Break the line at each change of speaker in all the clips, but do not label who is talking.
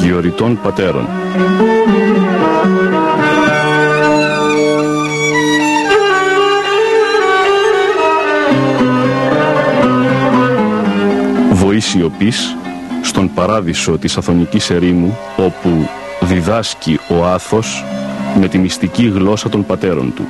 Αγιοριτών Πατέρων Βοή σιωπής στον παράδεισο της Αθωνικής ερήμου όπου διδάσκει ο Άθος με τη μυστική γλώσσα των πατέρων του.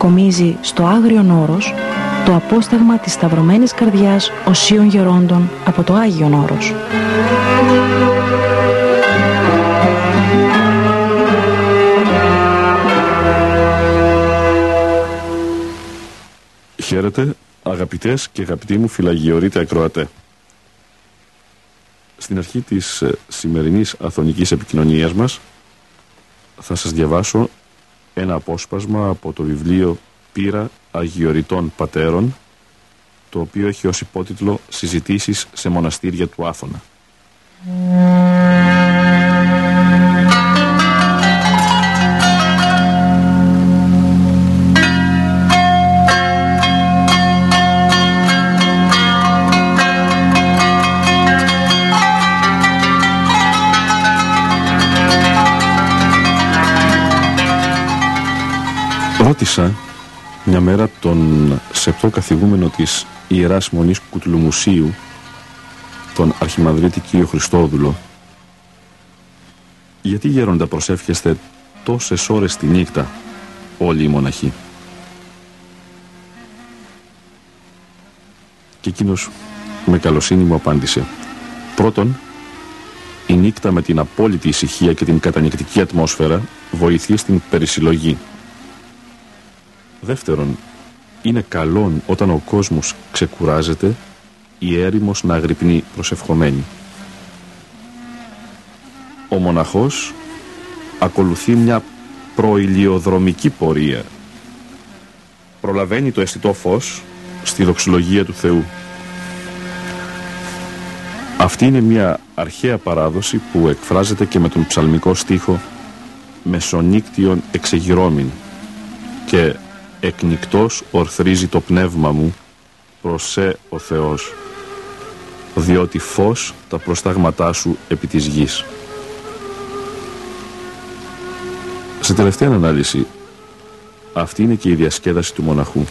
Μελινός κομίζει στο Άγριον Όρος το απόσταγμα της Σταυρωμένης Καρδιάς Οσίων Γερόντων από το Άγιον Όρος.
Χαίρετε, αγαπητές και αγαπητοί μου φυλαγιορείτε ακροατέ. Στην αρχή της ε, σημερινής αθωνικής επικοινωνίας μας θα σας διαβάσω ένα απόσπασμα από το βιβλίο «Πύρα Αγιοριτών Πατέρων» το οποίο έχει ως υπότιτλο «Συζητήσεις σε μοναστήρια του Άθωνα». Ρώτησα μια μέρα τον σεπτό καθηγούμενο της Ιεράς Μονής Κουτλουμουσίου τον Αρχιμανδρίτη κύριο Χριστόδουλο γιατί γέροντα προσεύχεστε τόσες ώρες τη νύχτα όλοι οι μοναχοί; Και εκείνος με καλοσύνη μου απάντησε πρώτον η νύχτα με την απόλυτη ησυχία και την κατανικτική ατμόσφαιρα βοηθεί στην περισυλλογή Δεύτερον, είναι καλόν όταν ο κόσμος ξεκουράζεται η έρημος να αγρυπνεί προσευχομένη. Ο μοναχός ακολουθεί μια προηλιοδρομική πορεία. Προλαβαίνει το αισθητό φως στη δοξολογία του Θεού. Αυτή είναι μια αρχαία παράδοση που εκφράζεται και με τον ψαλμικό στίχο «Μεσονύκτιον εξεγυρώμην» και εκνικτός ορθρίζει το πνεύμα μου προς σε ο Θεός διότι φως τα προστάγματά σου επί της γης. Σε τελευταία ανάλυση αυτή είναι και η διασκέδαση του μοναχού.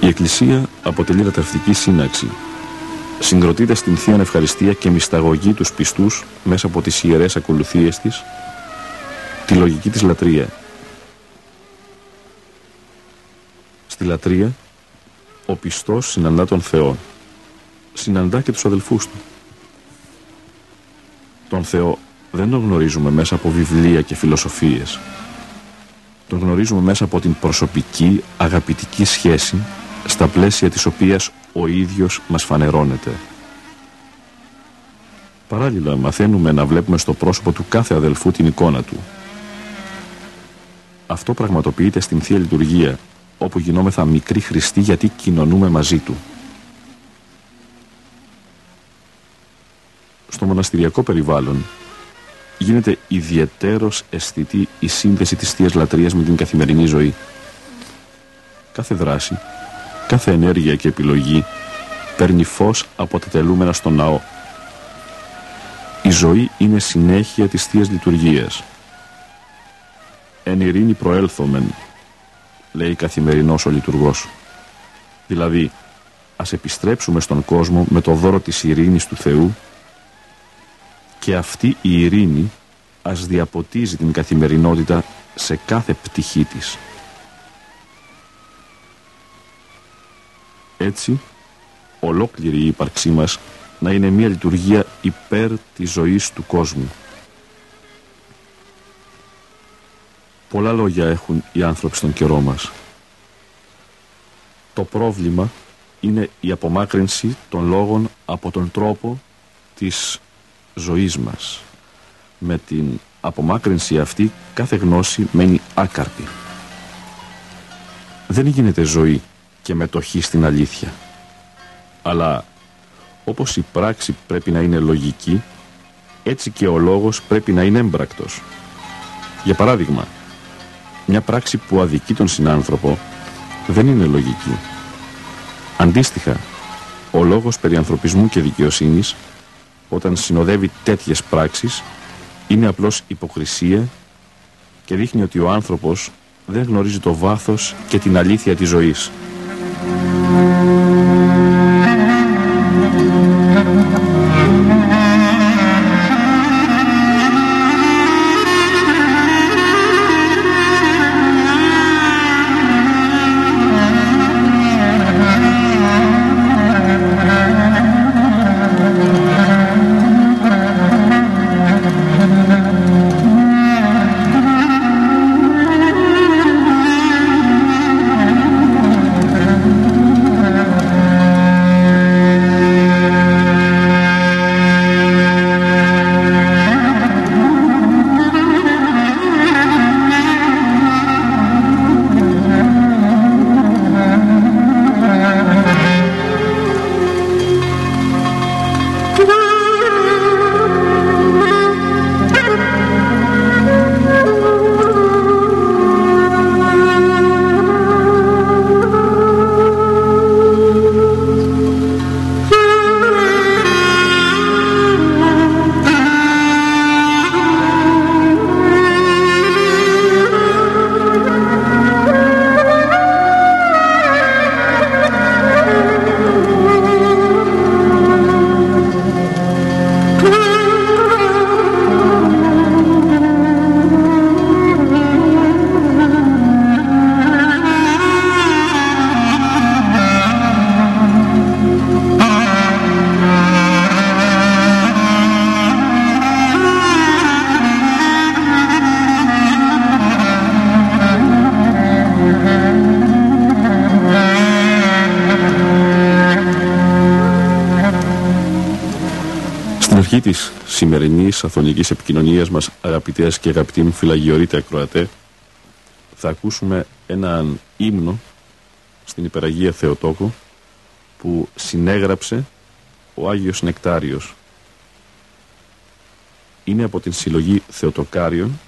Η Εκκλησία αποτελεί ρατευτική σύναξη. Συγκροτείται στην Θεία Ευχαριστία και μυσταγωγεί τους πιστούς μέσα από τις ιερές ακολουθίες της τη λογική της λατρεία. Στη λατρεία, ο πιστός συναντά τον Θεό. Συναντά και τους αδελφούς του. Τον Θεό δεν τον γνωρίζουμε μέσα από βιβλία και φιλοσοφίες. Τον γνωρίζουμε μέσα από την προσωπική, αγαπητική σχέση στα πλαίσια της οποίας ο ίδιος μας φανερώνεται. Παράλληλα μαθαίνουμε να βλέπουμε στο πρόσωπο του κάθε αδελφού την εικόνα του, αυτό πραγματοποιείται στην Θεία Λειτουργία, όπου γινόμεθα μικροί Χριστοί γιατί κοινωνούμε μαζί Του. Στο μοναστηριακό περιβάλλον γίνεται ιδιαιτέρως αισθητή η σύνδεση της Θείας Λατρείας με την καθημερινή ζωή. Κάθε δράση, κάθε ενέργεια και επιλογή παίρνει φως από τα τελούμενα στον ναό. Η ζωή είναι συνέχεια της Θείας Λειτουργίας εν ειρήνη προέλθομεν, λέει καθημερινός ο λειτουργός. Δηλαδή, ας επιστρέψουμε στον κόσμο με το δώρο της ειρήνης του Θεού και αυτή η ειρήνη ας διαποτίζει την καθημερινότητα σε κάθε πτυχή της. Έτσι, ολόκληρη η ύπαρξή μας να είναι μια λειτουργία υπέρ της ζωής του κόσμου. Πολλά λόγια έχουν οι άνθρωποι στον καιρό μας. Το πρόβλημα είναι η απομάκρυνση των λόγων από τον τρόπο της ζωής μας. Με την απομάκρυνση αυτή κάθε γνώση μένει άκαρπη. Δεν γίνεται ζωή και μετοχή στην αλήθεια. Αλλά όπως η πράξη πρέπει να είναι λογική, έτσι και ο λόγος πρέπει να είναι έμπρακτος. Για παράδειγμα, μια πράξη που αδικεί τον συνάνθρωπο δεν είναι λογική. Αντίστοιχα, ο λόγος περί ανθρωπισμού και δικαιοσύνης, όταν συνοδεύει τέτοιες πράξεις, είναι απλώς υποκρισία και δείχνει ότι ο άνθρωπος δεν γνωρίζει το βάθος και την αλήθεια της ζωής. Της σημερινής αθωνικής επικοινωνίας μας αγαπητές και αγαπητοί μου φυλαγιορείτε ακροατέ θα ακούσουμε έναν ύμνο στην Υπεραγία Θεοτόκο που συνέγραψε ο Άγιος Νεκτάριος είναι από την συλλογή Θεοτοκάριων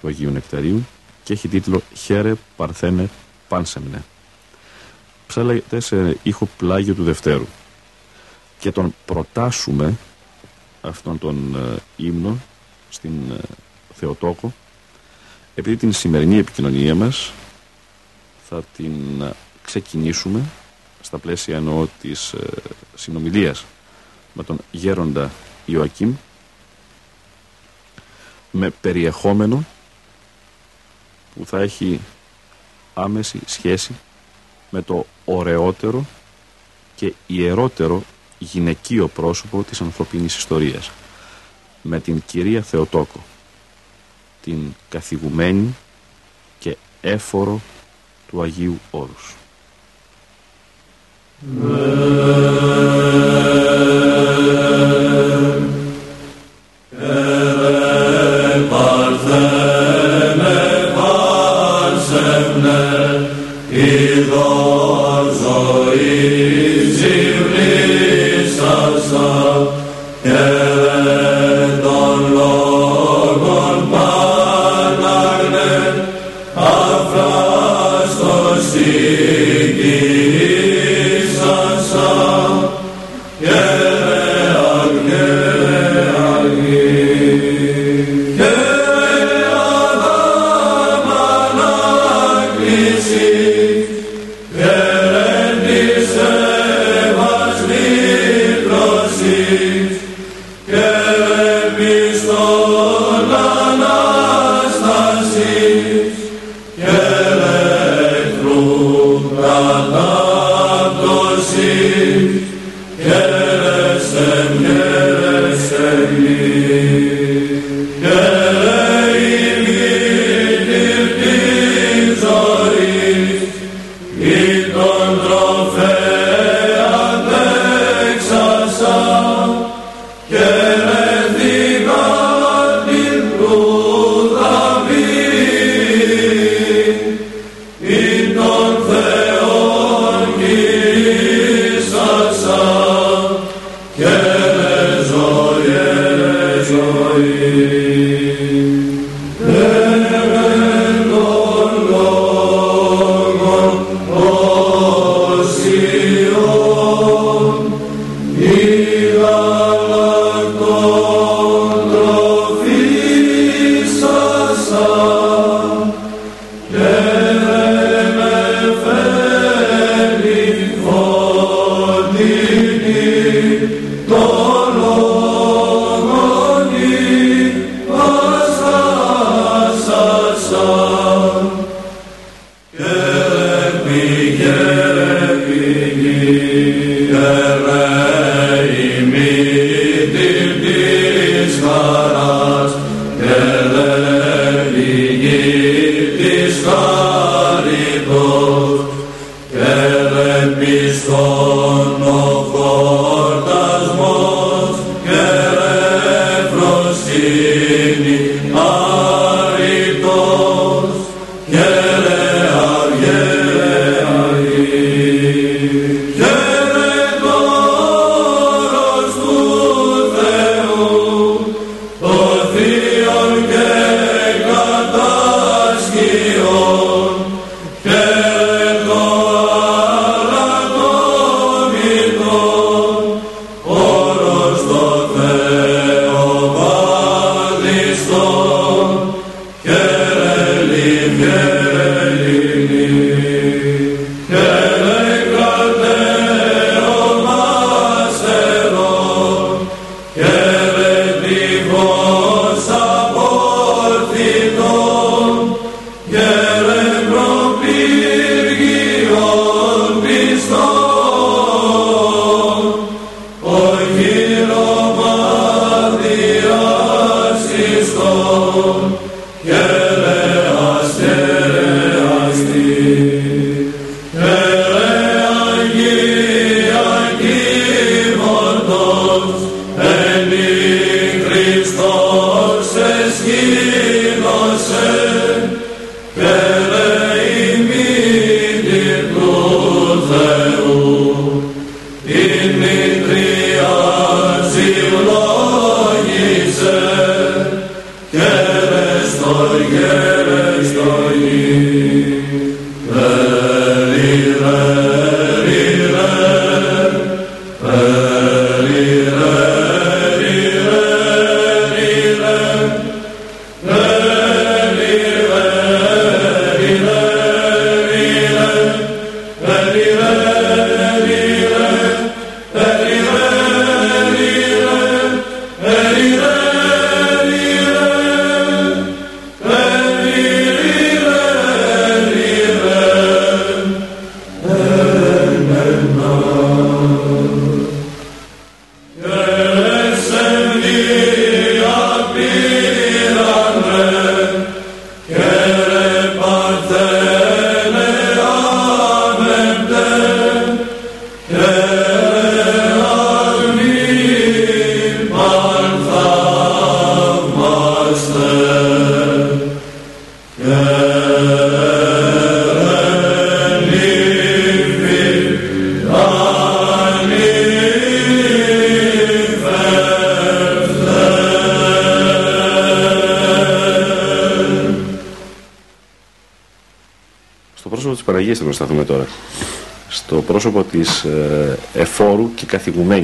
του Αγίου Νεκταρίου και έχει τίτλο «Χαίρε Παρθένε Πάνσεμνε». Ψάλεται σε ήχο πλάγιο του Δευτέρου και τον προτάσουμε αυτόν τον ε, ύμνο στην ε, Θεοτόκο. Επειδή την σημερινή επικοινωνία μας θα την ε, ξεκινήσουμε στα πλαίσια εννοώ της συνομιλίας με τον γέροντα Ιωακήμ με περιεχόμενο που θα έχει άμεση σχέση με το ωραιότερο και ιερότερο γυναικείο πρόσωπο της ανθρωπίνης ιστορίας με την κυρία Θεοτόκο την καθηγουμένη και έφορο του Αγίου Όρους.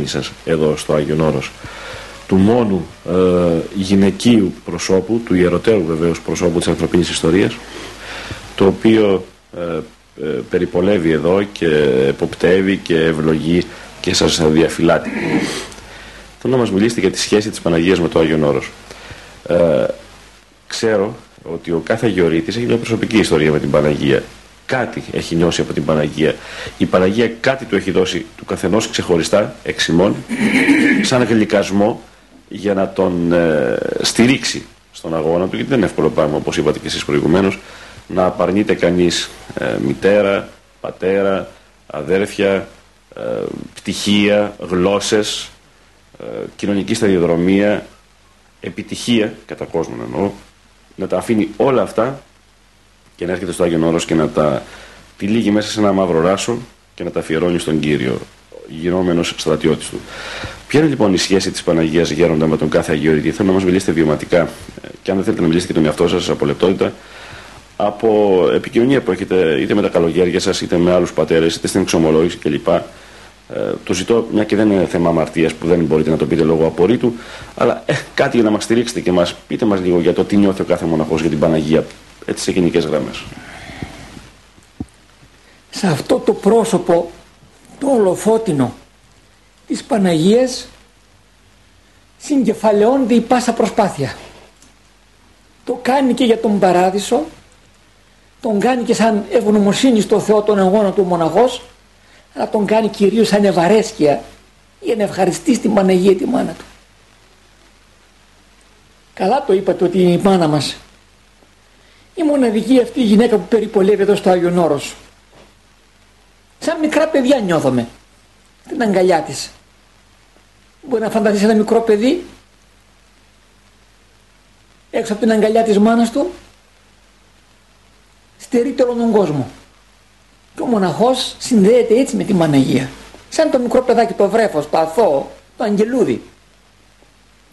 Σας εδώ στο Άγιον Όρος του μόνου ε, γυναικείου προσώπου, του ιεροτέρου βεβαίως προσώπου της ανθρωπίνης ιστορίας το οποίο ε, ε, περιπολεύει εδώ και εποπτεύει και ευλογεί και σας διαφυλάτει. Θέλω να μας μιλήσετε για τη σχέση της Παναγίας με το Άγιον Όρος. Ε, ξέρω ότι ο κάθε Αγιορείτης έχει μια προσωπική ιστορία με την Παναγία κάτι έχει νιώσει από την Παναγία. Η Παναγία κάτι του έχει δώσει του καθενός ξεχωριστά, εξημών, σαν γλυκασμό για να τον ε, στηρίξει στον αγώνα του, γιατί δεν είναι εύκολο πράγμα, όπως είπατε και εσείς προηγουμένως, να απαρνείται κανείς ε, μητέρα, πατέρα, αδέρφια, ε, πτυχία, γλώσσες, ε, κοινωνική σταδιοδρομία, επιτυχία, κατά κόσμο εννοώ, να τα αφήνει όλα αυτά και να έρχεται στο Άγιον Όρος και να τα τυλίγει μέσα σε ένα μαύρο ράσο και να τα αφιερώνει στον Κύριο, γινόμενος στρατιώτης του. Ποια είναι λοιπόν η σχέση της Παναγίας Γέροντα με τον κάθε Αγιορητή. Θέλω να μας μιλήσετε βιωματικά ε, και αν δεν θέλετε να μιλήσετε και τον εαυτό σας από λεπτότητα, από επικοινωνία που έχετε είτε με τα καλογέρια σας είτε με άλλους πατέρες είτε στην εξομολόγηση κλπ. Ε, το ζητώ, μια και δεν είναι θέμα αμαρτίας που δεν μπορείτε να το πείτε λόγω απορρίτου, αλλά ε, κάτι για να μας στηρίξετε και μας πείτε μας λίγο για το τι νιώθει ο κάθε μοναχός για την Παναγία, έτσι σε γενικές γραμμές.
Σε αυτό το πρόσωπο, το ολοφώτινο της Παναγίας, συγκεφαλαιώνεται η πάσα προσπάθεια. Το κάνει και για τον Παράδεισο, τον κάνει και σαν ευγνωμοσύνη στο Θεό τον αγώνα του μοναχός, αλλά τον κάνει κυρίως σαν ευαρέσκεια για να ευχαριστεί την Παναγία τη μάνα του. Καλά το είπατε ότι η μάνα μας η μοναδική αυτή η γυναίκα που περιπολεύει εδώ στο Άγιον Όρος. Σαν μικρά παιδιά νιώθουμε την αγκαλιά της. Μπορεί να φανταστείς ένα μικρό παιδί έξω από την αγκαλιά της μάνας του στερείται όλο τον κόσμο. Και ο μοναχός συνδέεται έτσι με τη Παναγία. Σαν το μικρό παιδάκι το βρέφος, το αθώο, το αγγελούδι.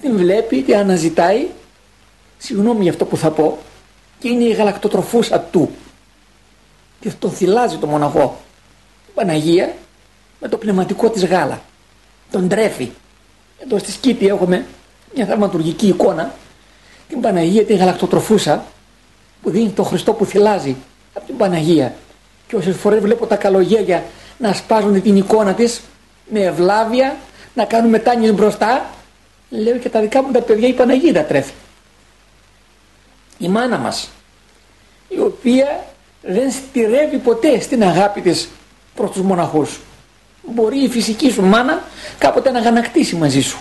Την βλέπει, την αναζητάει, συγγνώμη για αυτό που θα πω, και είναι η γαλακτοτροφούσα του. Και τον θυλάζει το μοναχό. Η Παναγία με το πνευματικό της γάλα. Τον τρέφει. Εδώ στη Σκήτη έχουμε μια θαυματουργική εικόνα την Παναγία την γαλακτοτροφούσα που δίνει το Χριστό που θυλάζει από την Παναγία και όσες φορές βλέπω τα καλογέρια να σπάζουν την εικόνα της με ευλάβεια, να κάνουν μετάνοιες μπροστά, λέω και τα δικά μου τα παιδιά η Παναγία τα τρέφει. Η μάνα μας, η οποία δεν στηρεύει ποτέ στην αγάπη της προς τους μοναχούς. Μπορεί η φυσική σου μάνα κάποτε να γανακτήσει μαζί σου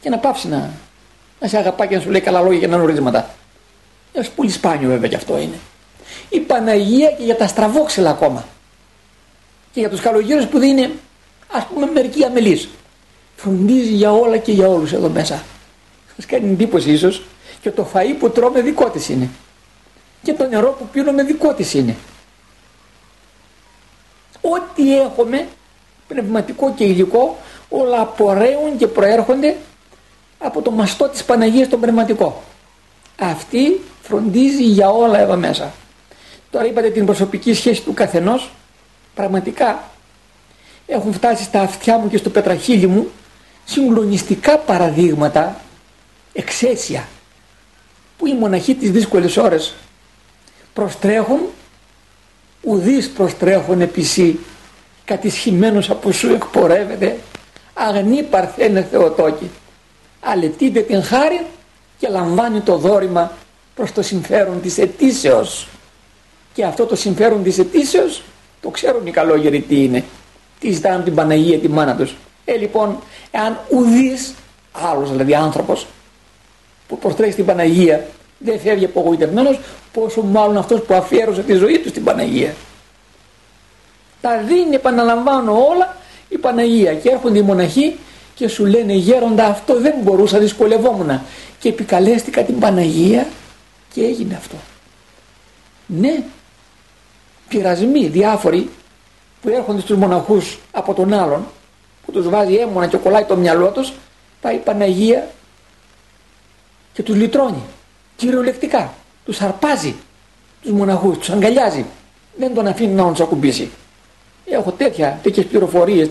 και να πάψει να, να σε αγαπά και να σου λέει καλά λόγια και να νορίσματα. Ένα πολύ σπάνιο βέβαια και αυτό είναι η Παναγία και για τα στραβόξυλα ακόμα. Και για τους καλογύρους που δεν είναι ας πούμε μερικοί αμελείς. Φροντίζει για όλα και για όλους εδώ μέσα. Σας κάνει εντύπωση ίσως και το φαΐ που τρώμε δικό της είναι. Και το νερό που πίνουμε δικό της είναι. Ό,τι έχουμε πνευματικό και υλικό όλα απορρέουν και προέρχονται από το μαστό της Παναγίας τον πνευματικό. Αυτή φροντίζει για όλα εδώ μέσα. Τώρα είπατε την προσωπική σχέση του καθενός. Πραγματικά έχουν φτάσει στα αυτιά μου και στο πετραχίλι μου συγκλονιστικά παραδείγματα εξαίσια που οι μοναχοί τις δύσκολες ώρες προστρέχουν ουδείς προστρέχουν επισή κατησχημένος από σου εκπορεύεται αγνή παρθένε Θεοτόκη αλετείτε την χάρη και λαμβάνει το δόρημα προς το συμφέρον της αιτήσεως και αυτό το συμφέρον της αιτήσεως το ξέρουν οι καλόγεροι τι είναι. Τι ζητάνε την Παναγία τη μάνα τους. Ε λοιπόν, εάν ουδής, άλλος δηλαδή άνθρωπος, που προστρέχει την Παναγία, δεν φεύγει απογοητευμένος, πόσο μάλλον αυτός που αφιέρωσε τη ζωή του στην Παναγία. Τα δίνει, επαναλαμβάνω όλα, η Παναγία και έρχονται οι μοναχοί και σου λένε γέροντα αυτό δεν μπορούσα, δυσκολευόμουν και επικαλέστηκα την Παναγία και έγινε αυτό. Ναι, πειρασμοί διάφοροι που έρχονται στους μοναχούς από τον άλλον που τους βάζει έμονα και κολλάει το μυαλό τους πάει η Παναγία και τους λυτρώνει κυριολεκτικά τους αρπάζει τους μοναχούς, τους αγκαλιάζει δεν τον αφήνει να τους ακουμπήσει έχω τέτοια, τέτοιες πληροφορίες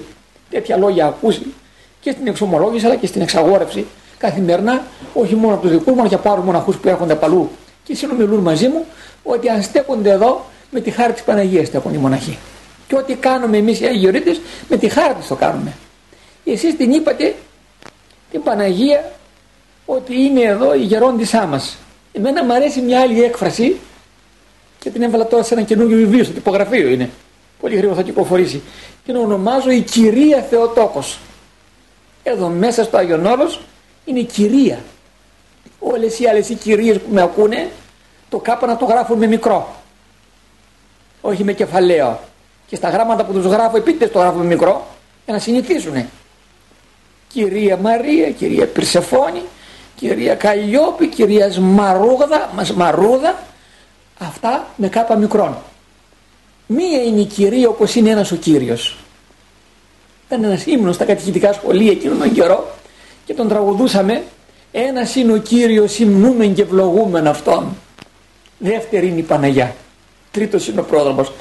τέτοια λόγια ακούσει και στην εξομολόγηση αλλά και στην εξαγόρευση καθημερινά όχι μόνο από τους δικούς μου αλλά και από άλλους μοναχούς που έρχονται παλού και συνομιλούν μαζί μου ότι αν στέκονται εδώ με τη χάρη της Παναγίας έχουν οι μοναχοί. Και ό,τι κάνουμε εμείς οι Αγιορείτες με τη χάρη της το κάνουμε. Εσείς την είπατε την Παναγία ότι είναι εδώ η γερόντισά μας. Εμένα μου αρέσει μια άλλη έκφραση
και την έβαλα τώρα σε ένα καινούργιο βιβλίο στο τυπογραφείο είναι. Πολύ γρήγορα θα κυκλοφορήσει. Και την ονομάζω η κυρία Θεοτόκος. Εδώ μέσα στο Άγιον Όρος είναι η κυρία. Όλες οι άλλες οι κυρίες που με ακούνε το κάπα να το γράφουν με μικρό. Όχι με κεφαλαίο. Και στα γράμματα που τους γράφω επίτηδες το γράφω με μικρό για να συνηθίσουνε. Κυρία Μαρία, κυρία Πυρσεφόνη, κυρία Καλλιόπη, κυρίας Σμαρούδα, Μαρούδα, αυτά με κάπα μικρόν. Μία είναι η κυρία όπως είναι ένας ο Κύριος. Ήταν ένας ύμνος στα κατηχητικά σχολεία εκείνον τον καιρό και τον τραγουδούσαμε ένας είναι ο Κύριος υμνούμεν και ευλογούμεν αυτόν. Δεύτερη είναι η Παναγιά. Τρίτος είναι ο πρόδρομος.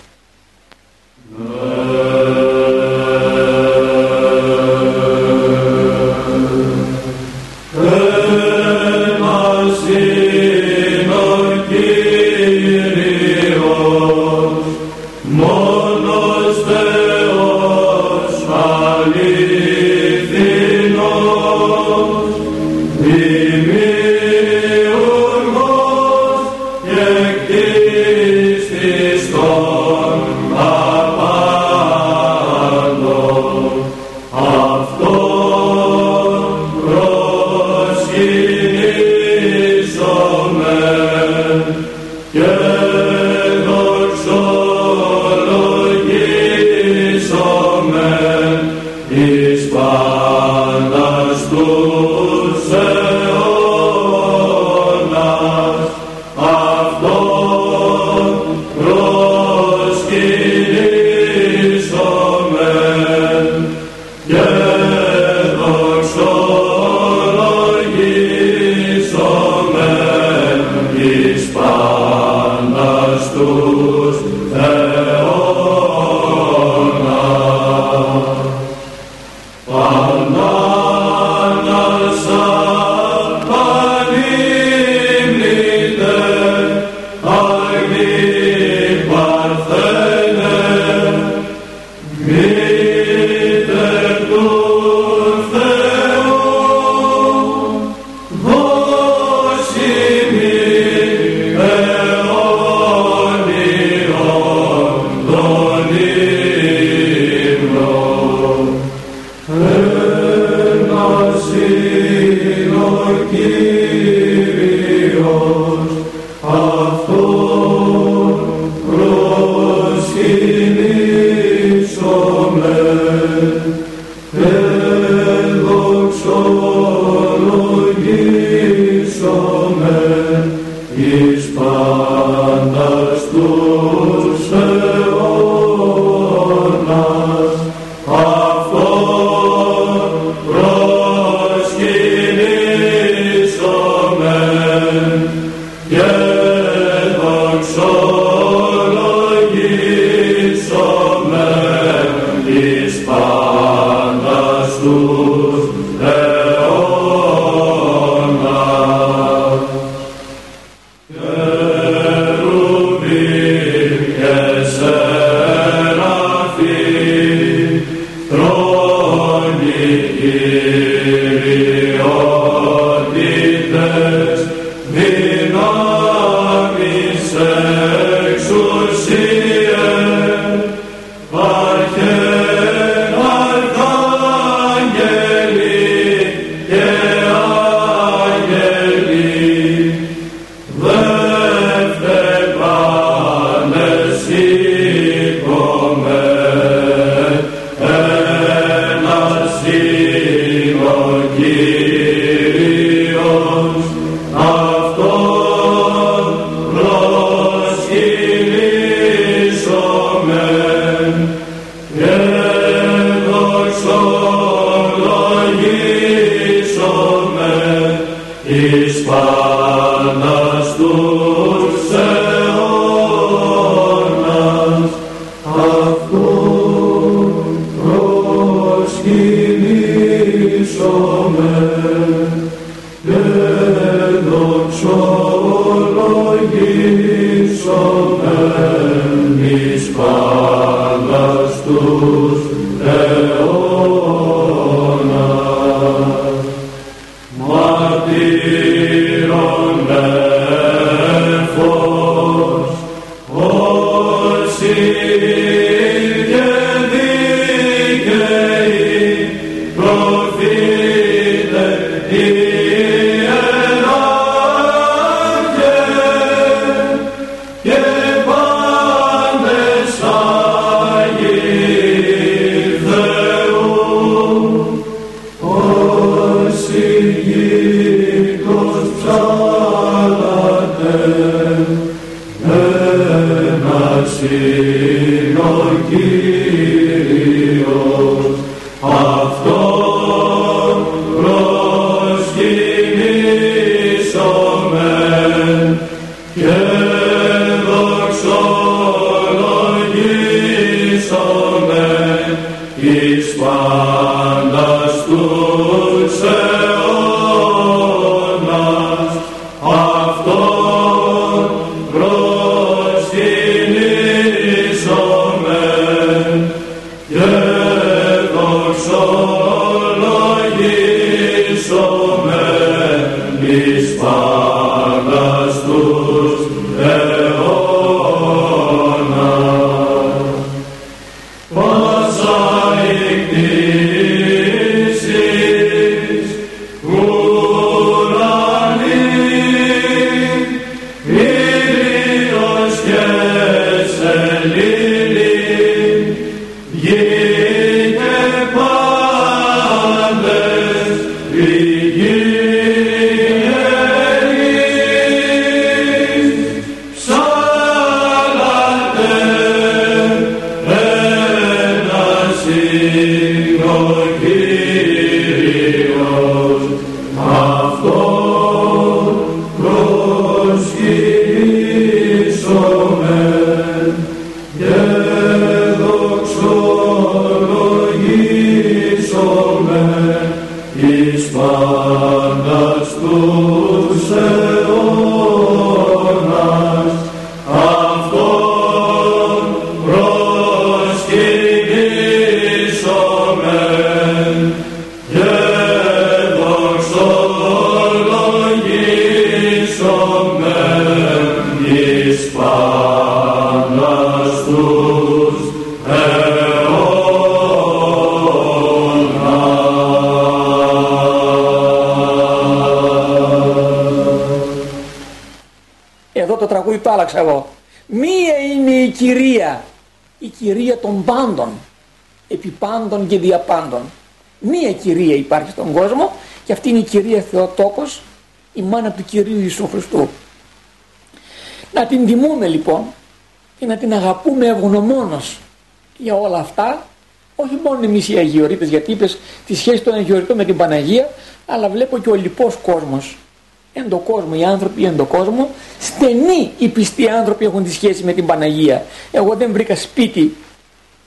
Christus.
Εγώ. Μία είναι η κυρία, η κυρία των πάντων, επί πάντων και διαπάντων. Μία κυρία υπάρχει στον κόσμο και αυτή είναι η κυρία Θεοτόκος, η μάνα του Κυρίου Ιησού Χριστού. Να την τιμούμε λοιπόν και να την αγαπούμε ευγνωμόνως για όλα αυτά όχι μόνο εμείς οι Αγιορείτες γιατί είπες τη σχέση των Αγιορειτών με την Παναγία αλλά βλέπω και ο λοιπός κόσμος εν το κόσμο, οι άνθρωποι εν το κόσμο, στενοί οι πιστοί άνθρωποι έχουν τη σχέση με την Παναγία. Εγώ δεν βρήκα σπίτι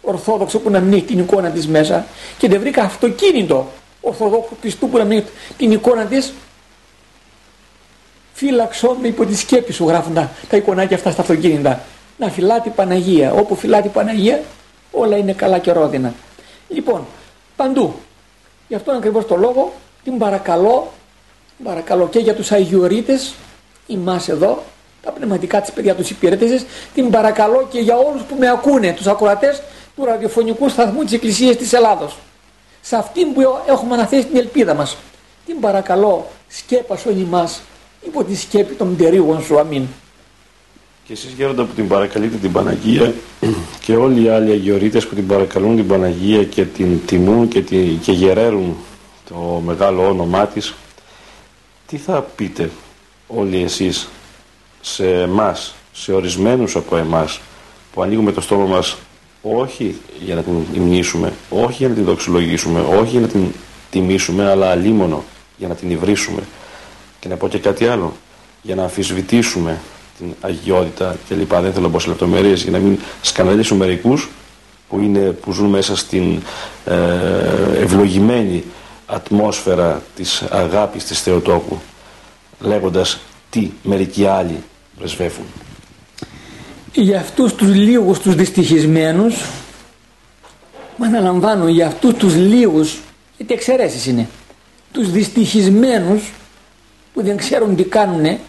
ορθόδοξο που να μην έχει την εικόνα της μέσα και δεν βρήκα αυτοκίνητο ορθοδόξο πιστού που να μην έχει την εικόνα της. Φύλαξό με υπό τη σκέπη σου γράφουν τα, τα εικονάκια αυτά στα αυτοκίνητα. Να φυλά την Παναγία. Όπου φυλά την Παναγία όλα είναι καλά και ρόδινα. Λοιπόν παντού. Γι' αυτόν ακριβώς το λόγο την παρακαλώ παρακαλώ και για τους Αγιορείτες εμάς εδώ τα πνευματικά της παιδιά τους υπηρέτησες. Την παρακαλώ και για όλους που με ακούνε τους ακροατές του ραδιοφωνικού σταθμού της Εκκλησίας της Ελλάδος. Σε αυτήν που έχουμε αναθέσει την ελπίδα μας την παρακαλώ σκέπασον ημάς υπό τη σκέπη των μτερίγων σου. Αμήν.
Και εσείς γέροντα που την παρακαλείτε την Παναγία και όλοι οι άλλοι Αγιορείτες που την παρακαλούν την Παναγία και την τιμούν και, τη, και γεραίρουν το μεγάλο όνομά της τι θα πείτε όλοι εσείς σε εμάς, σε ορισμένους από εμάς που ανοίγουμε το στόμα μας όχι για να την υμνήσουμε, όχι για να την δοξολογήσουμε, όχι για να την τιμήσουμε, αλλά αλίμονο για να την υβρίσουμε. Και να πω και κάτι άλλο, για να αμφισβητήσουμε την αγιότητα κλπ. Δεν θέλω να πω σε λεπτομέρειες για να μην σκαναλίσουν μερικούς που, είναι, που ζουν μέσα στην ε, ευλογημένη ατμόσφαιρα της αγάπης της Θεοτόκου λέγοντας τι μερικοί άλλοι πρεσβεύουν.
Για αυτούς τους λίγους τους δυστυχισμένους μα αναλαμβάνω για αυτούς τους λίγους γιατί εξαιρέσεις είναι τους δυστυχισμένους που δεν ξέρουν τι κάνουνε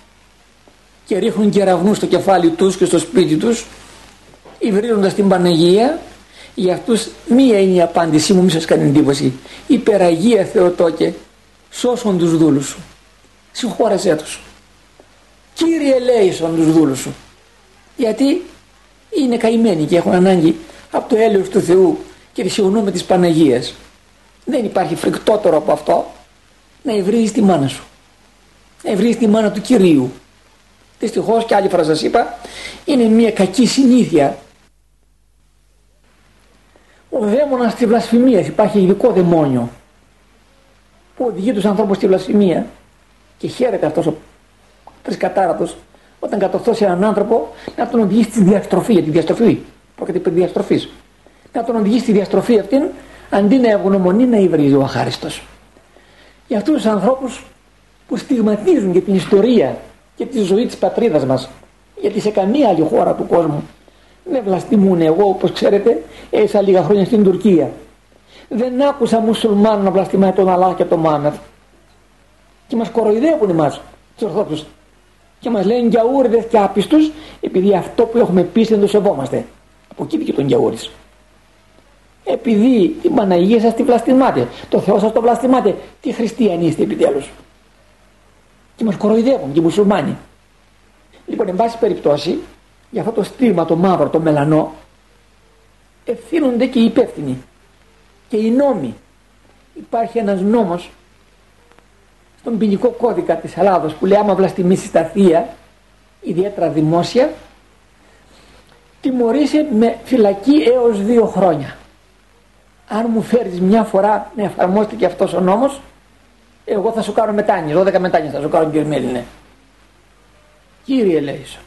και ρίχνουν κεραυνούς στο κεφάλι τους και στο σπίτι τους υβρίζοντας την Παναγία για αυτούς μία είναι η απάντησή μου, μη σας κάνει εντύπωση. Υπεραγία Θεοτόκε, σώσον τους δούλους σου. Συγχώρεσέ τους. Κύριε λέησον τους δούλους σου. Γιατί είναι καημένοι και έχουν ανάγκη από το έλεος του Θεού και με της Παναγίας. Δεν υπάρχει φρικτότερο από αυτό να ευρύεις τη μάνα σου. Να ευρύεις τη μάνα του Κυρίου. Δυστυχώς και άλλη φορά σας είπα είναι μια κακή συνήθεια ο δαίμονας της βλασφημίας υπάρχει ειδικό δαιμόνιο που οδηγεί τους ανθρώπους στη βλασφημία και χαίρεται αυτός ο τρισκατάρατος όταν κατορθώσει έναν άνθρωπο να τον οδηγήσει στη διαστροφή, για τη διαστροφή πρόκειται περί διαστροφής να τον οδηγήσει στη διαστροφή αυτήν αντί να ευγνωμονεί να υβρίζει ο αχάριστος. Για αυτούς τους ανθρώπους που στιγματίζουν και την ιστορία και τη ζωή της πατρίδας μας γιατί σε καμία άλλη χώρα του κόσμου δεν βλαστημούν εγώ όπως ξέρετε έσα λίγα χρόνια στην Τουρκία. Δεν άκουσα μουσουλμάνο να βλαστημάει τον Αλλάχ και τον Μάναθ και μας κοροϊδεύουν εμάς τους Ορθόδοξους. Και μας λένε γιαούριδες και άπιστους επειδή αυτό που έχουμε πει δεν το σεβόμαστε. Από εκεί και τον γιαούρις επειδή την Παναγία σας τη βλαστημάτε το Θεό σας το βλαστημάτε τι χριστιανοί είστε επιτέλους και μας κοροϊδεύουν και οι μουσουλμάνοι. Λοιπόν εν πάση περιπτώσει για αυτό το στίγμα το μαύρο το μελανό ευθύνονται και οι υπεύθυνοι και οι νόμοι. Υπάρχει ένας νόμος στον ποινικό κώδικα της Ελλάδος που λέει άμα βλαστημίσεις τα θεία ιδιαίτερα δημόσια τιμωρείσαι με φυλακή έως δύο χρόνια. Αν μου φέρεις μια φορά να εφαρμόστηκε αυτός ο νόμος εγώ θα σου κάνω μετάνοιες, 12 μετάνοιες θα σου κάνω κύριε Μέλινε κύριε Λέισον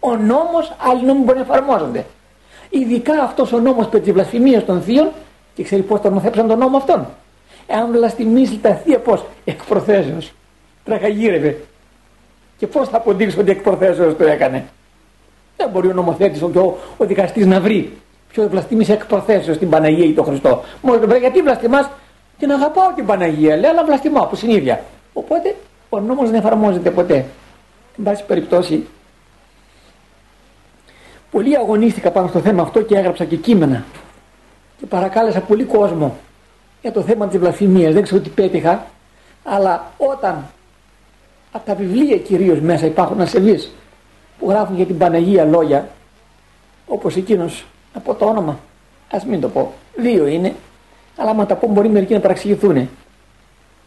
ο νόμος άλλοι νόμοι μπορεί να εφαρμόζονται. Ειδικά αυτός ο νόμος περί της βλασφημίας των θείων και ξέρεις πώς τον νοθέψαν τον νόμο αυτόν. Εάν βλαστημίσει τα θεία πώς; Εκ προθέσεως τραχαγύρευε και πώς θα αποδείξεις ότι εκ προθέσεως το έκανε; Δεν μπορεί ο νομοθέτης ο, ο, ο δικαστής να βρει ποιο βλαστήμησε εκ προθέσεως την Παναγία ή τον Χριστό. Μόνο βρει γιατί βλαστημάς την αγαπάω την Παναγία λέει αλλά βλαστημάω από συνήθεια οπότε ο νόμος δεν εφαρμόζεται ποτέ. Εν πάση περιπτώσει πολύ αγωνίστηκα πάνω στο θέμα αυτό και έγραψα και κείμενα. Και παρακάλεσα πολύ κόσμο για το θέμα της βλασφημίας. Δεν ξέρω τι πέτυχα αλλά όταν από τα βιβλία κυρίως μέσα υπάρχουν ασεβείς που γράφουν για την Παναγία λόγια όπως εκείνος από το όνομα ας μην το πω δύο είναι αλλά άμα τα πω μπορεί μερικοί να παραξηγηθούν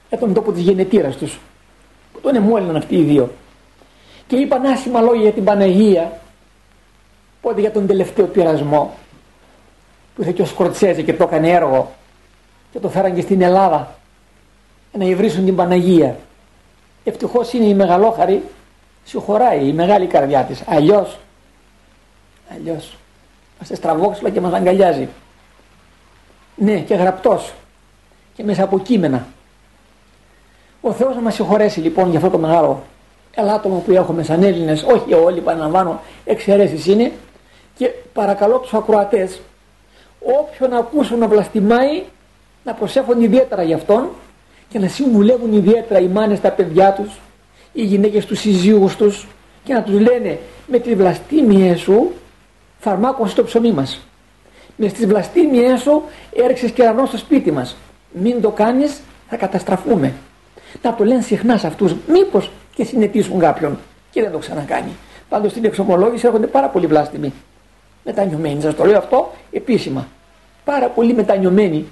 για τον τόπο της γενετήρας τους που τον εμόλυναν αυτοί οι δύο. Και είπαν άσχημα λόγια για την Παναγία πότε για τον τελευταίο πειρασμό που είχε και ο Σκορτσέζε και το έκανε έργο και το φέραν και στην Ελλάδα να υβρίσουν την Παναγία. Ευτυχώς είναι η μεγαλόχαρη συγχωράει η μεγάλη καρδιά της. Αλλιώς αλλιώς μας εστραβόξυλα και μας αγκαλιάζει. Ναι και γραπτός και μέσα από κείμενα. Ο Θεός να μας συγχωρέσει λοιπόν για αυτό το μεγάλο ελάττωμα που έχουμε σαν Έλληνες. Όχι όλοι παραλαμβάνω εξαιρέσεις είναι και παρακαλώ τους ακροατές όποιον ακούσουν να βλαστημάει να προσέχουν ιδιαίτερα γι' αυτόν και να συμβουλεύουν ιδιαίτερα οι μάνες τα παιδιά τους οι γυναίκες τους συζύγους τους και να τους λένε με τη βλαστήμια σου φαρμάκωση στο ψωμί μας. Με τις βλαστήμιές σου έριξες κερανό στο σπίτι μας. Μην το κάνεις θα καταστραφούμε να το λένε συχνά σε αυτούς μήπως και συνετήσουν κάποιον και δεν το ξανακάνει. Πάντως στην εξομολόγηση έρχονται πάρα πολύ βλάστημοι μετανιωμένοι σας το λέω αυτό επίσημα πάρα πολύ μετανιωμένοι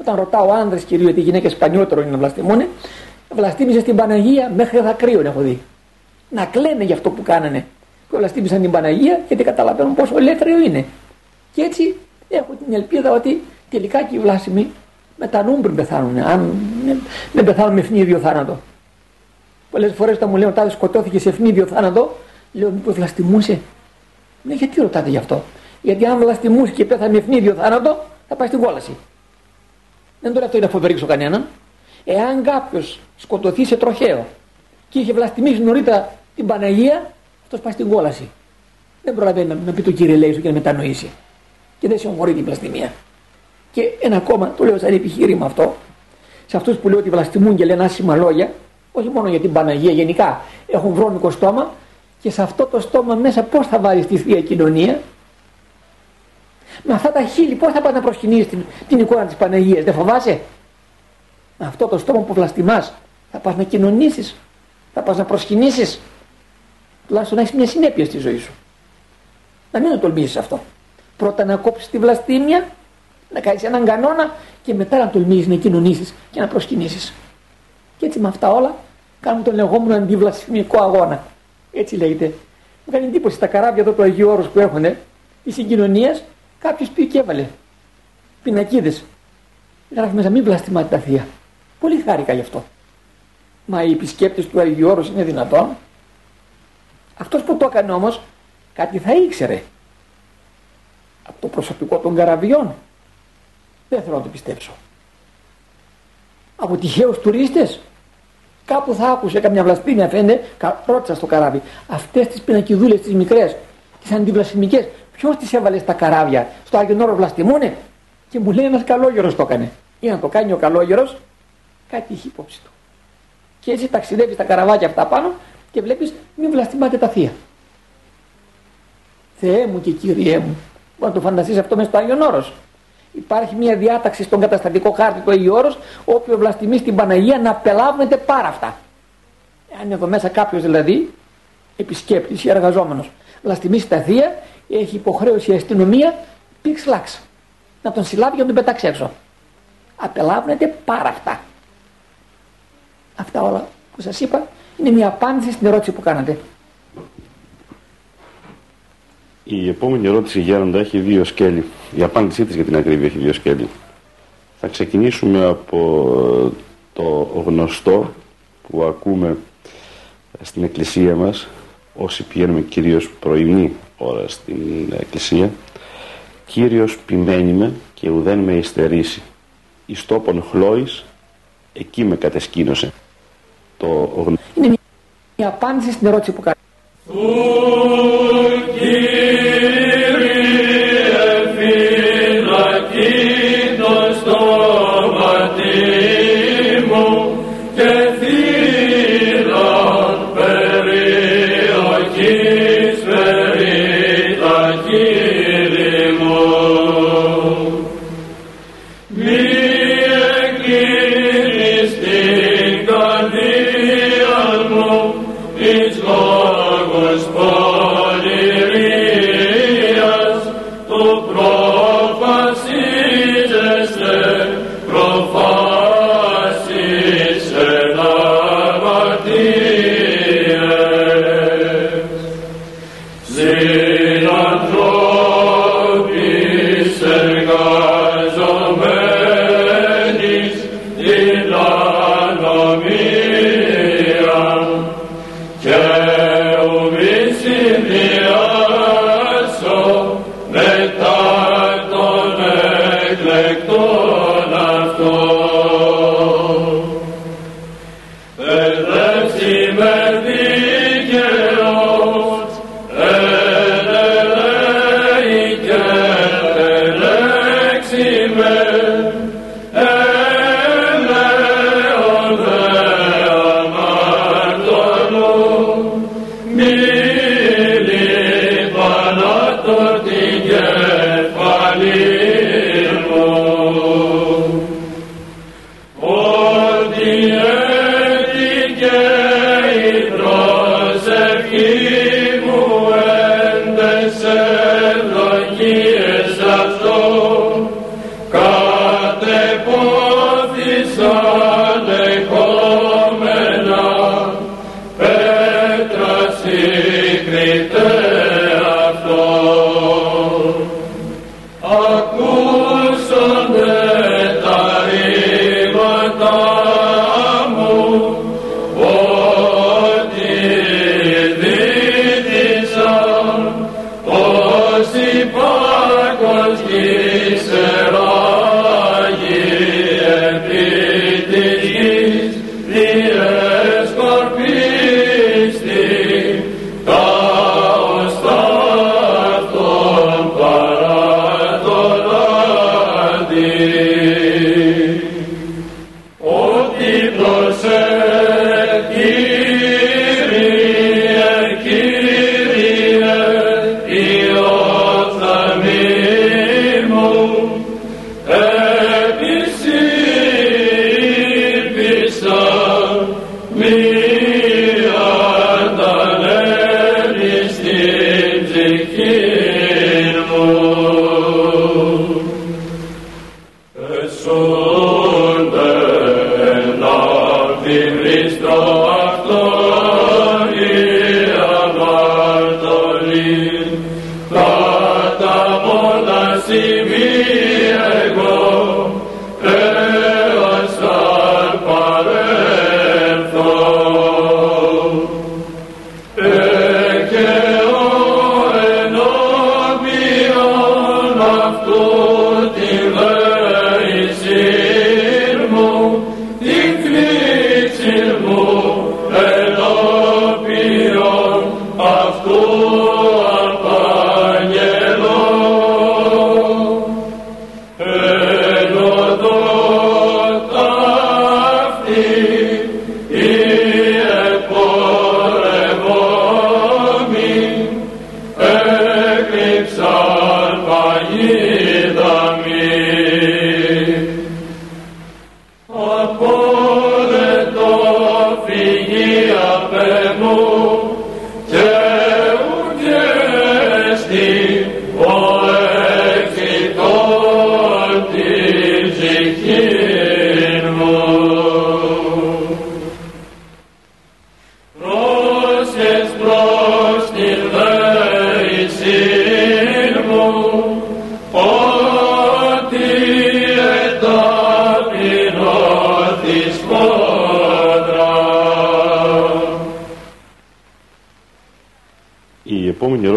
όταν ρωτάω άνδρες κυρίως γιατί οι γυναίκες πανιότερο είναι να βλαστημούν, βλαστήμιζε στην Παναγία μέχρι δακρύων έχω δει. Να κλαίνε για αυτό που κάνανε. Και βλαστήμισαν την Παναγία γιατί καταλαβαίνουν πόσο ελεύθερο είναι. Και έτσι έχω την ελπίδα ότι τελικά και οι βλάσιμοι μετανοούν πριν πεθάνουν. Αν δεν πεθάνουν με ευνίδιο θάνατο. Πολλές φορές όταν μου λένε ότι σκοτώθηκε σε ευνίδιο θάνατο, λέω μήπως βλαστημούσε; Ναι, γιατί ρωτάτε γι' αυτό; Γιατί αν βλαστημούσε και πέθανε με ευνίδιο θάνατο, θα πάει στην κόλαση. Δεν το λέω αυτό για να φοβερίξω κανέναν. Εάν κάποιος σκοτωθεί σε τροχαίο και είχε βλαστημίσει νωρίτερα την Παναγία, αυτός πάει στην κόλαση. Δεν προλαβαίνει να, να πει το κύριε Λέισο και να μετανοήσει. Και δεν συγχωρεί την βλαστημία. Και ένα ακόμα, το λέω σαν επιχείρημα αυτό, σε αυτούς που λέω ότι βλαστημούν και λένε άσχημα λόγια, όχι μόνο για την Παναγία, γενικά έχουν βρώμικο στόμα και σε αυτό το στόμα μέσα πώς θα βάλεις τη θεία κοινωνία, με αυτά τα χείλη πώς θα πας να προσκυνήσεις την, την εικόνα της Παναγίας, δεν φοβάσαι; Με αυτό το στόμα που βλαστημάς θα πας να κοινωνήσεις, θα πας να προσκυνήσεις. Τουλάχιστον να έχεις μια συνέπεια στη ζωή σου. Να μην το τολμήσεις αυτό. Πρώτα να κόψεις τη βλαστήμια, να κάνεις έναν κανόνα και μετά να τολμήσεις να κοινωνήσεις και να προσκυνήσεις. Και έτσι με αυτά όλα κάνουμε τον λεγόμενο αντιβλασφημικό αγώνα. Έτσι λέγεται. Μου κάνει εντύπωση τα καράβια εδώ του Αγίου Όρους που έχουν, οι συγκοινωνίες Κάποιος πήγε και έβαλε πινακίδες. Γράφει μέσα μην βλαστημάτε τα θεία. Πολύ χάρηκα γι' αυτό. Μα οι επισκέπτες του Αγίου Όρους είναι δυνατόν. Αυτός που το έκανε όμως κάτι θα ήξερε. Από το προσωπικό των καραβιών.
Δεν θέλω να το πιστέψω. Από τυχαίους τουρίστες κάπου θα άκουσε καμιά βλασπίνια φαίνεται, ρώτησα στο καράβι. Αυτές τις πινακιδούλες τις μικρές, τις αντιβλασφημικές, ποιος τις έβαλε στα καράβια, στο Άγιον Όρος βλαστημούνε. Και μου λέει ένας καλόγερος το έκανε. Ή να το κάνει ο καλόγερος, κάτι έχει υπόψη του. Και έτσι ταξιδεύει στα καραβάκια αυτά πάνω και βλέπεις μην βλαστημάτε τα θεία. Θεέ μου και Κύριέ μου, μπορεί να το φανταστείς αυτό μέσα στο Άγιον Όρος. Υπάρχει μια διάταξη στον καταστατικό χάρτη του Αγίου Όρος, όποιο βλαστημεί στην Παναγία να απελάβνεται πάρα αυτά. Αν εδώ μέσα κάποιος δηλαδή, επισκέπτης ή εργαζόμενος, βλαστημίσει τα θεία, έχει υποχρέωση η αστυνομία πήξ λάξ. Να τον συλλάβει και να τον πετάξει έξω. Απελάβνεται πάρα αυτά. Αυτά όλα που σας είπα είναι μια απάντηση στην ερώτηση που κάνατε.
Η επόμενη ερώτηση Γέροντα έχει δύο σκέλη. Η απάντησή της για την ακρίβεια έχει δύο σκέλη. Θα ξεκινήσουμε από το γνωστό που ακούμε στην εκκλησία μας όσοι πηγαίνουμε κυρίως πρωινή ώρα στην εκκλησία Κύριος ποιμένη με και ουδέν με υστερήσει εις τόπον χλώης εκεί με κατεσκήνωσε το
Είναι μια απάντηση στην ερώτηση που κάνει.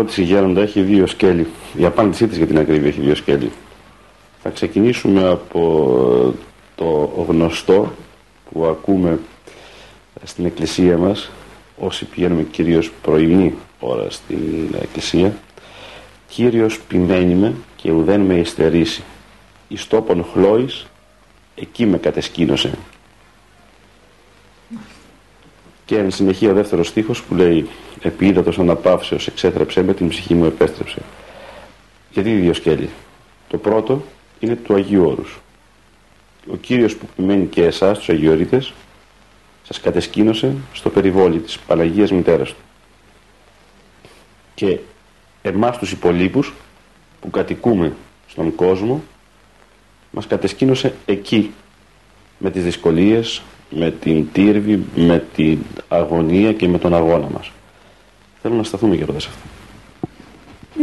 ερώτηση Γέροντα έχει δύο σκέλη. Η απάντησή της για την ακρίβεια έχει δύο σκέλη. Θα ξεκινήσουμε από γνωστό που ακούμε στην εκκλησία μας όσοι πηγαίνουμε κυρίως πρωινή ώρα στην εκκλησία Κύριος ποιμένη με και ουδέν με υστερήσει. Εις τόπον χλώης εκεί με κατεσκήνωσε. Και εν συνεχεία ο δεύτερος στίχος που λέει επί ύδατος αναπαύσεως εξέτρεψε με την ψυχή μου επέστρεψε γιατί δύο σκέλη. Το πρώτο είναι του Αγίου Όρους ο Κύριος που επιμένει και εσάς τους Αγιορείτες σας κατεσκήνωσε στο περιβόλι της Παναγίας Μητέρας του και εμάς τους υπολείπους που κατοικούμε στον κόσμο μας κατεσκήνωσε εκεί με τις δυσκολίες, με την τύρβη, με την αγωνία και με τον αγώνα μας. Θέλω να σταθούμε και σε αυτό.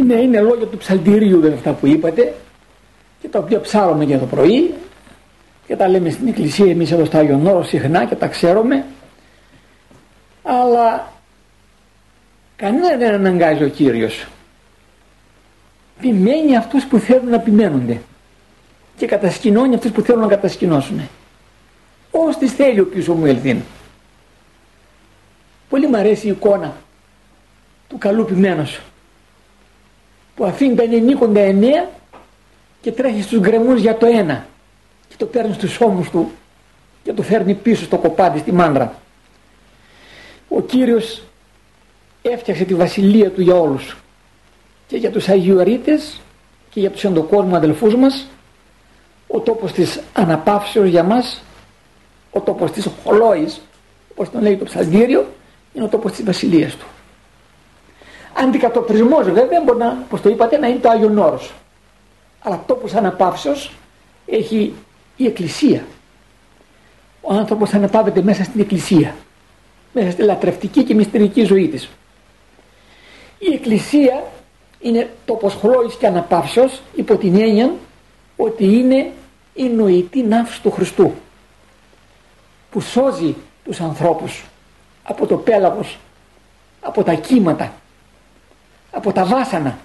Ναι, είναι λόγια του ψαλτηρίου βέβαια αυτά που είπατε και τα οποία ψάρουμε για το πρωί και τα λέμε στην εκκλησία εμείς εδώ στο Άγιον Όρος συχνά και τα ξέρουμε. Αλλά κανένα δεν αναγκάζει ο Κύριος. Επιμένει αυτούς που θέλουν να επιμένονται. Και κατασκηνώνει αυτούς που θέλουν να κατασκηνώσουν. Ως τις θέλει ο πίσω μου ελθύν πολύ μου αρέσει η εικόνα του καλού ποιμένος που αφήνει τα ενενίκοντα εννέα και τρέχει στους γκρεμούς για το ένα. και το παίρνει στους ώμους του και το φέρνει πίσω στο κοπάδι στη μάντρα ο Κύριος έφτιαξε τη βασιλεία του για όλους. Και για τους Αγιορείτες και για τους εντοκόσμου αδελφούς μας ο τόπος της αναπαύσεως για μας ο τόπος της χολόης όπως τον λέει το ψαλτήριο είναι ο τόπος της βασιλείας του. Αντικατοπτρισμός βέβαια μπορεί να, όπως το είπατε να είναι το Άγιον Όρος. Αλλά τόπος αναπαύσεως έχει η Εκκλησία ο άνθρωπος αναπαύεται μέσα στην Εκκλησία μέσα στη λατρευτική και μυστηρική ζωή της η Εκκλησία είναι τόπος χλώης και αναπαύσεως υπό την έννοια ότι είναι η νοητή ναύση του Χριστού που σώζει τους ανθρώπους από το πέλαγος, από τα κύματα, από τα βάσανα,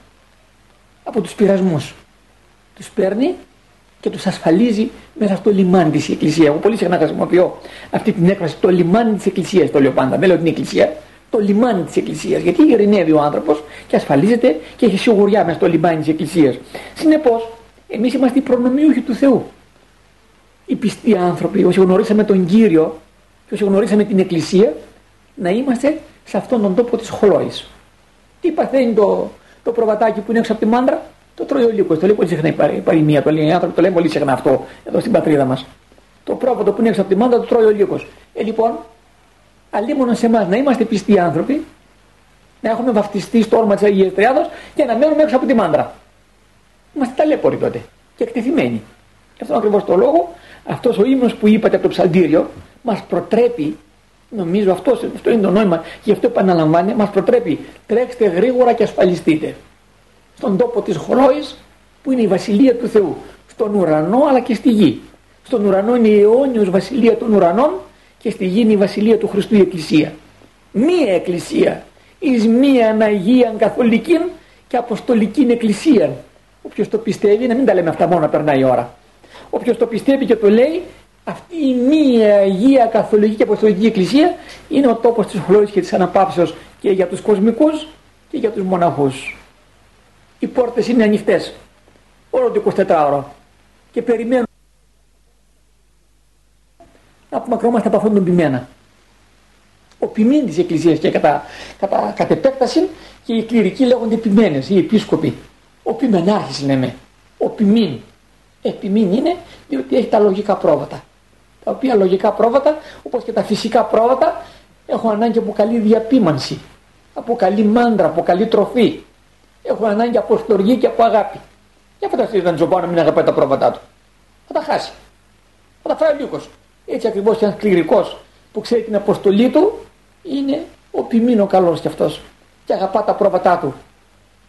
από τους πειρασμούς. Τους παίρνει και τους ασφαλίζει μέσα στο λιμάνι της Εκκλησίας. Εγώ πολύ συχνά χρησιμοποιώ αυτή την έκφραση το λιμάνι της Εκκλησίας το λέω πάντα. Δεν λέω την Εκκλησία, το λιμάνι της Εκκλησίας. Γιατί ειρηνεύει ο άνθρωπος και ασφαλίζεται και έχει σιγουριά μέσα στο λιμάνι της Εκκλησίας. Συνεπώς, εμείς είμαστε οι προνομιούχοι του Θεού. Οι πιστοί άνθρωποι, όσοι γνωρίσαμε τον Κύριο και όσοι γνωρίσαμε την Εκκλησία, να είμαστε σε αυτόν τον τόπο της χλώης. Τι παθαίνει το, το προβατάκι που είναι έξω από τη μάντρα, το τρώει ο λύκος. Το λέει πολύ συχνά η παροιμία, το λέει οι άνθρωποι, το λένε πολύ συχνά αυτό εδώ στην πατρίδα μας. Το πρόβατο που είναι έξω από τη μάντρα το τρώει ο λύκος. Ε, λοιπόν, αλλήμον σε εμάς να είμαστε πιστοί άνθρωποι, να έχουμε βαφτιστεί στο όνομα της Αγίας Τριάδος και να μένουμε έξω από τη μάντρα. Είμαστε ταλέποροι τότε και εκτεθειμένοι. Γι' αυτό ακριβώς το λόγο, αυτός ο ύμνος που είπατε από το ψαλτήριο, μας προτρέπει, νομίζω αυτός, αυτό είναι το νόημα, γι' αυτό επαναλαμβάνει, μας προτρέπει τρέξτε γρήγορα και ασφαλιστείτε. Στον τόπο της χλώη που είναι η βασιλεία του Θεού. Στον ουρανό αλλά και στη γη. Στον ουρανό είναι η αιώνιος βασιλεία των ουρανών και στη γη είναι η βασιλεία του Χριστού η Εκκλησία. Μία Εκκλησία εις μία Αγία Καθολική και Αποστολική Εκκλησία. Όποιος το πιστεύει, να μην τα λέμε αυτά μόνο να περνάει η ώρα. Όποιος το πιστεύει και το λέει, αυτή η μία Αγία Καθολική και Αποστολική Εκκλησία είναι ο τόπος της χλώρης και της αναπαύσεως και για τους κοσμικούς και για τους μοναχούς. Οι πόρτες είναι ανοιχτές όλο το 24 ωρο και περιμένουν να απομακρυνόμαστε από αυτόν τον ποιμένα. Ο ποιμήν της Εκκλησίας και κατά, κατά, κατ' επέκταση και οι κληρικοί λέγονται ποιμένες, οι επίσκοποι. Ο ποιμενάρχης λέμε. Ο ποιμήν. Επιμήν είναι διότι έχει τα λογικά πρόβατα. Τα οποία λογικά πρόβατα, όπως και τα φυσικά πρόβατα, έχουν ανάγκη από καλή διαπίμανση, από καλή μάντρα, από καλή τροφή. Έχουν ανάγκη από στοργή και από αγάπη. Για φανταστείτε να τζομπάω να μην αγαπάει τα πρόβατά του. Θα τα χάσει. Θα τα φάει ο λύκος. Έτσι ακριβώς και ένας κληρικός που ξέρει την αποστολή του είναι ο ποιμήνο καλός κι αυτός και αγαπά τα πρόβατά του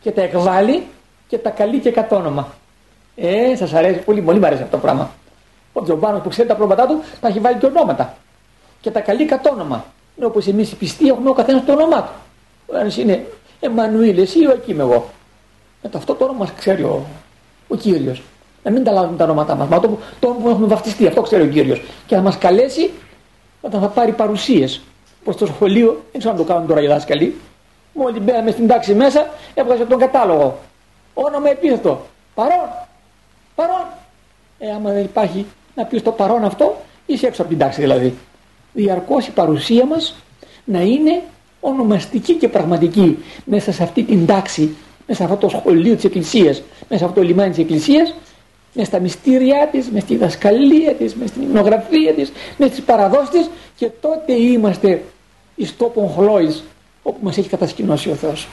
και τα εκβάλλει και τα καλεί και κατόνομα. Ε, σας αρέσει πολύ, πολύ μου αρέσει αυτό το πράγμα. Ο Τζομπάνος που ξέρει τα πρόβατά του τα έχει βάλει και ονόματα και τα καλεί κατόνομα. Είναι όπως εμείς οι πιστοί έχουμε ο καθένας το όνομά του. Ο ένας είναι Εμμανουήλ, εσύ ο εκεί είμαι εγώ. Με το αυτό το όνομα μας ξέρει ο, ο Κύριος. Να μην τα λάβουμε τα ονόματά μας. Μα το, το που έχουμε βαφτιστεί, αυτό ξέρει ο Κύριος. Και να μας καλέσει όταν θα πάρει παρουσίες. Προς το σχολείο, δεν ξέρω αν το κάνουν τώρα οι δάσκαλοι. Μόλις μπαίναμε στην τάξη μέσα, έβγαζε τον κατάλογο. Όνομα επίθετο. Παρόν. Παρόν. Ε, άμα δεν υπάρχει να πεις το παρόν αυτό, είσαι έξω από την τάξη δηλαδή. Διαρκώς η παρουσία μας να είναι ονομαστική και πραγματική μέσα σε αυτή την τάξη, μέσα σε αυτό το σχολείο της Εκκλησίας, μέσα σε αυτό το λιμάνι της Εκκλησίας, μέσα στα μυστήριά της, μέσα στη δασκαλία της, μέσα στην υμνογραφία της, μέσα στις παραδόσεις της και τότε είμαστε εις τόπον χλώης όπου μας έχει κατασκηνώσει ο Θεός.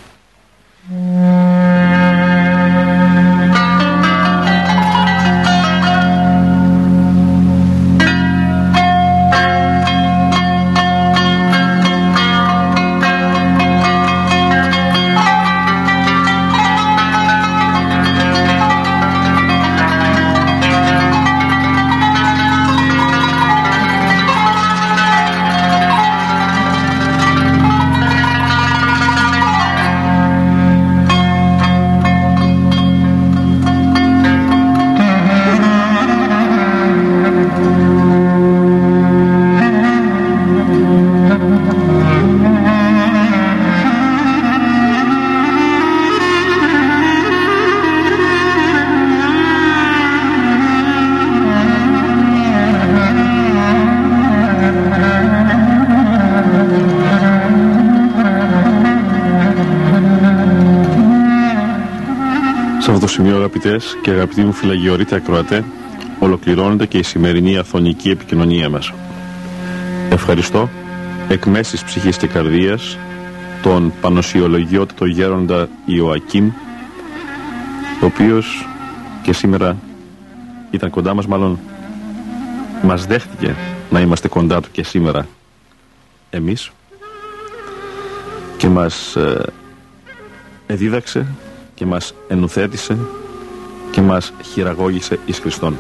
Σημείο αγαπητές και αγαπητοί μου φυλαγιορείτε ακροατέ ολοκληρώνεται και η σημερινή αθωνική επικοινωνία μας. Ευχαριστώ εκ μέσης ψυχής και καρδίας τον πανοσιολογιότατο γέροντα Ιωακήμ ο οποίος και σήμερα ήταν κοντά μας μάλλον μας δέχτηκε να είμαστε κοντά του και σήμερα εμείς και μας ε, εδίδαξε και μας ενουθέτησε και μας χειραγώγησε εις Χριστόν.